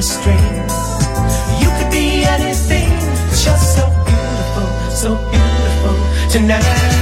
the strings. You could be anything, but you're so beautiful, so beautiful tonight.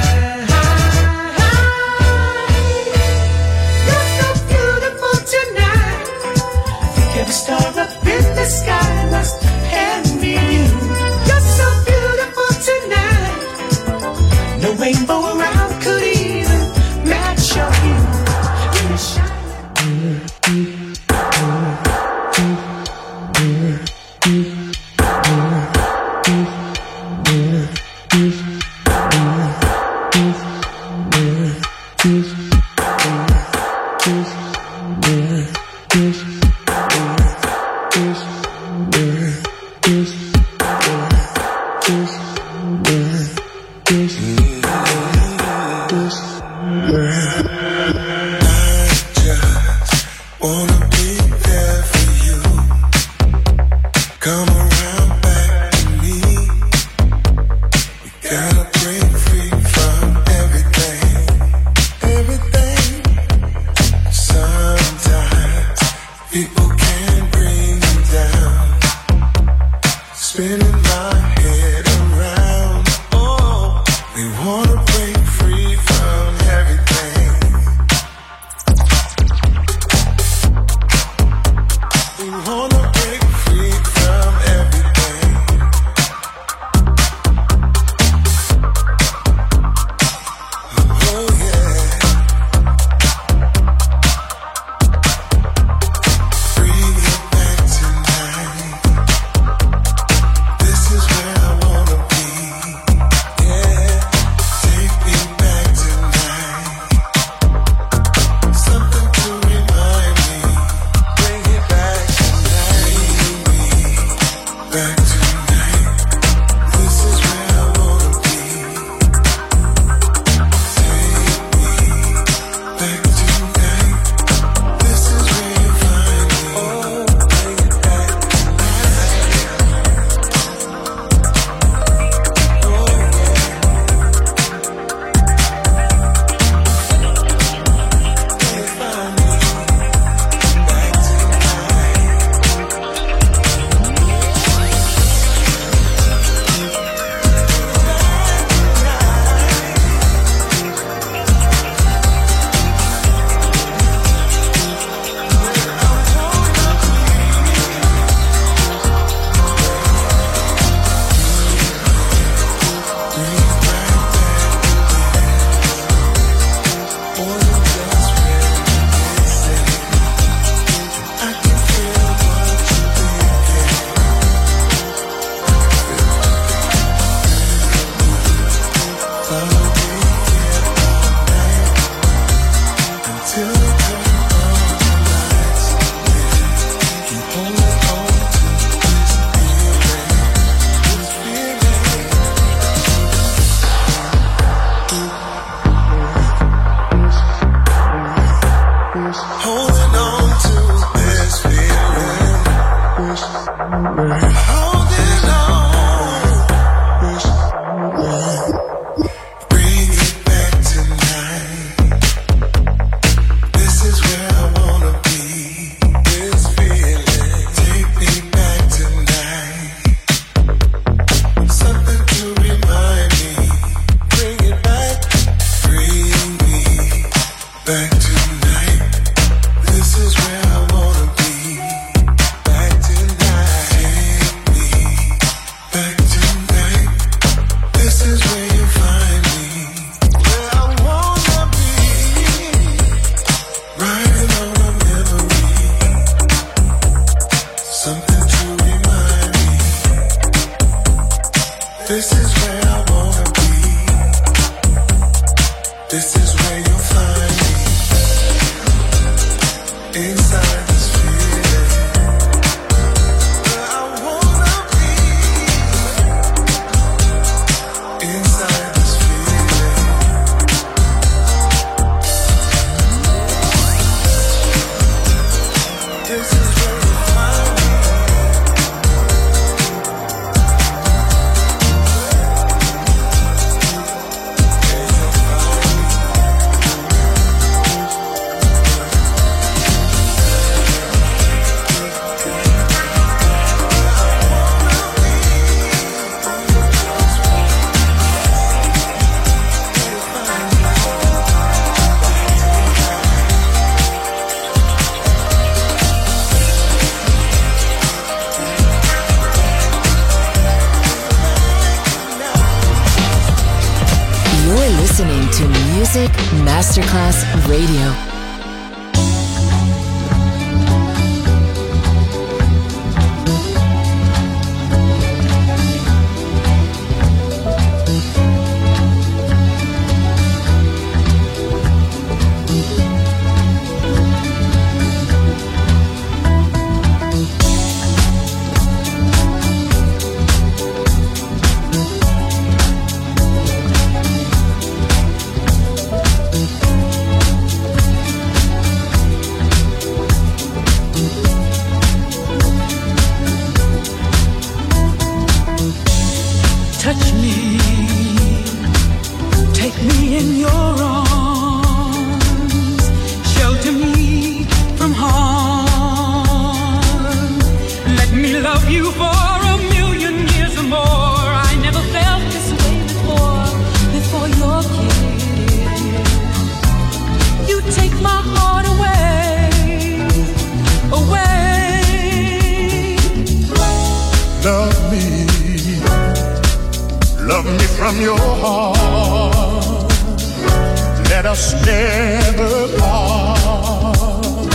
let us never part.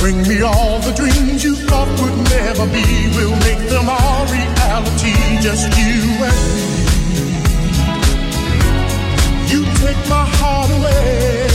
Bring me all the dreams you thought would never be. We'll make them all reality, just you and me. You take my heart away.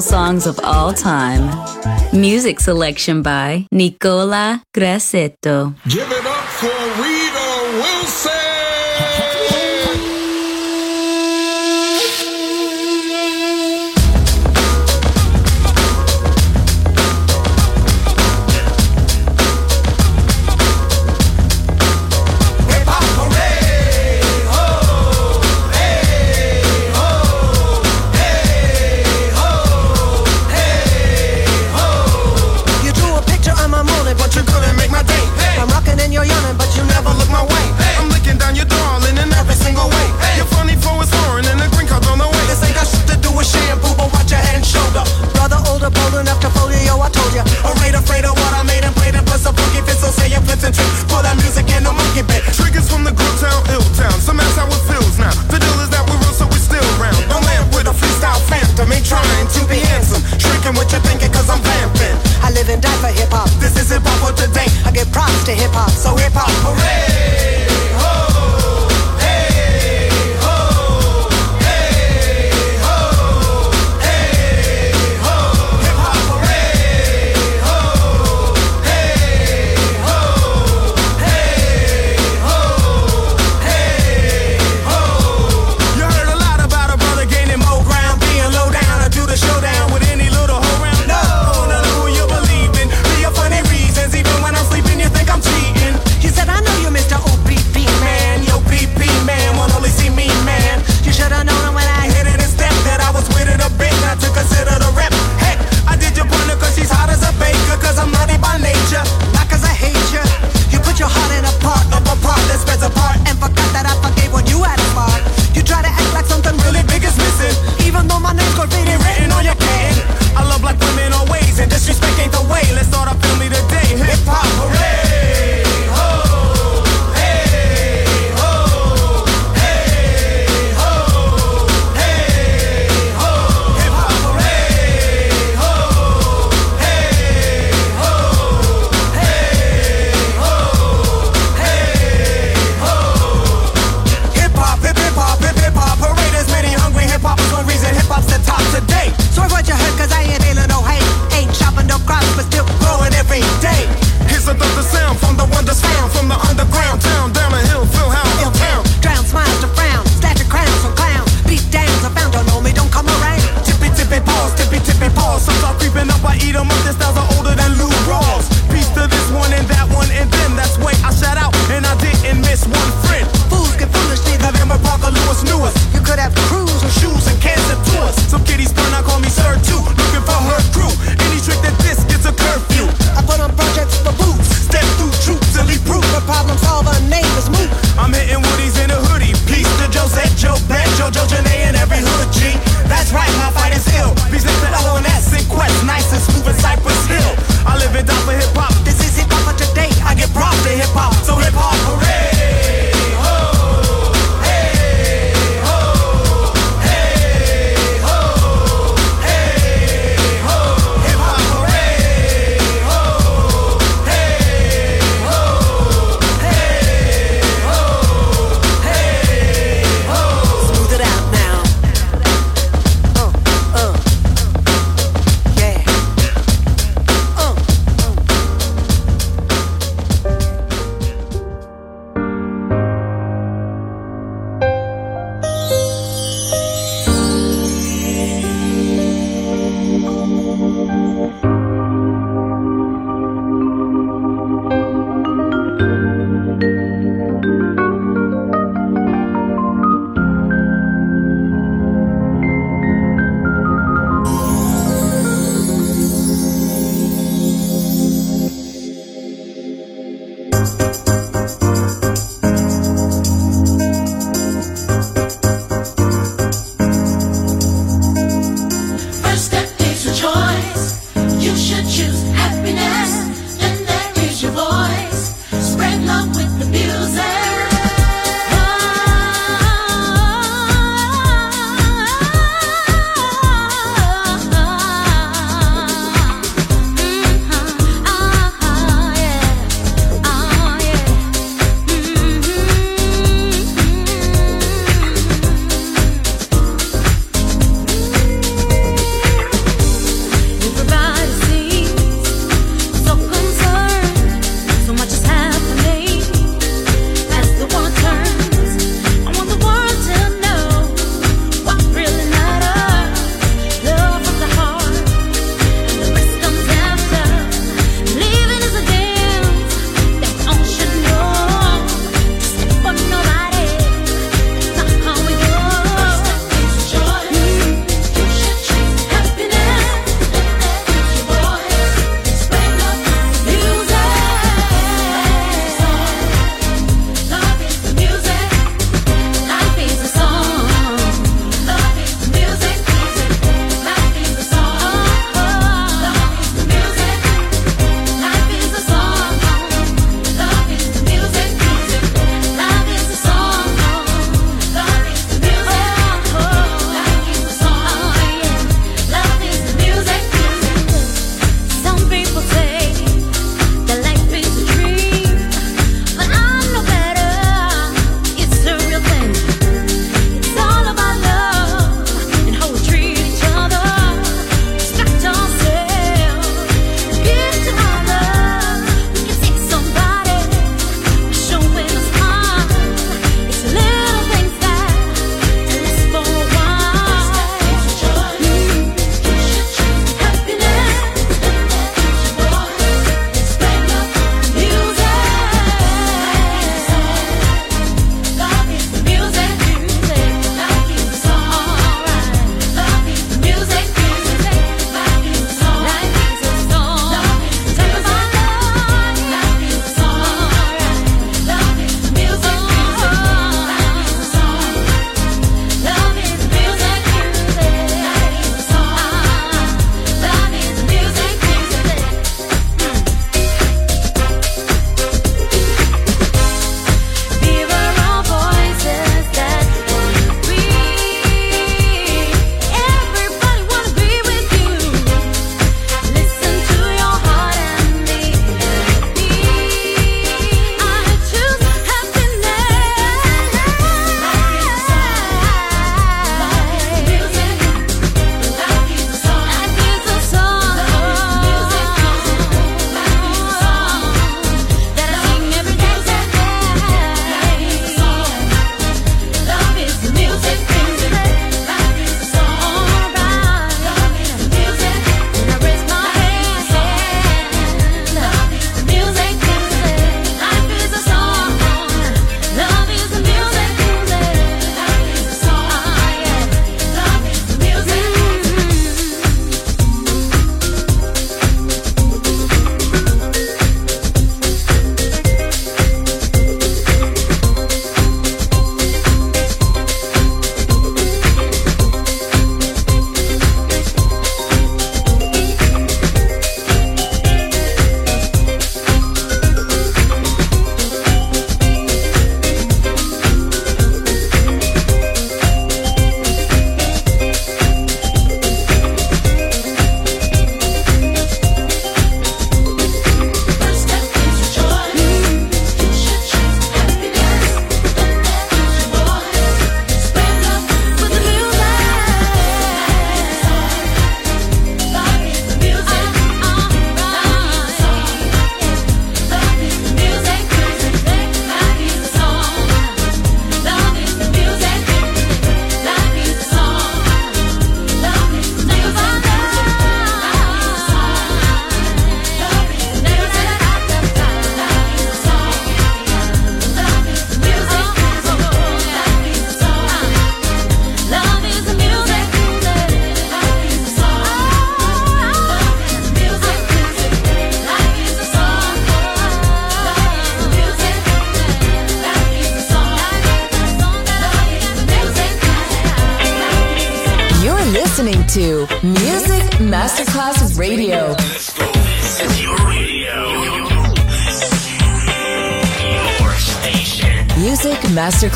songs of all time. Music selection by Nicola Grassetto. Give it up for real. it back. Triggers from the grill town, ill town. Somehow how it feels now. The deal is that we're real, so we still round. I'm with a freestyle phantom. Ain't trying to be handsome. Shrinking what you're thinking, cause I'm vamping. I live and die for hip hop. This is hip hop for today. I give props to hip hop, so hip hop, hooray!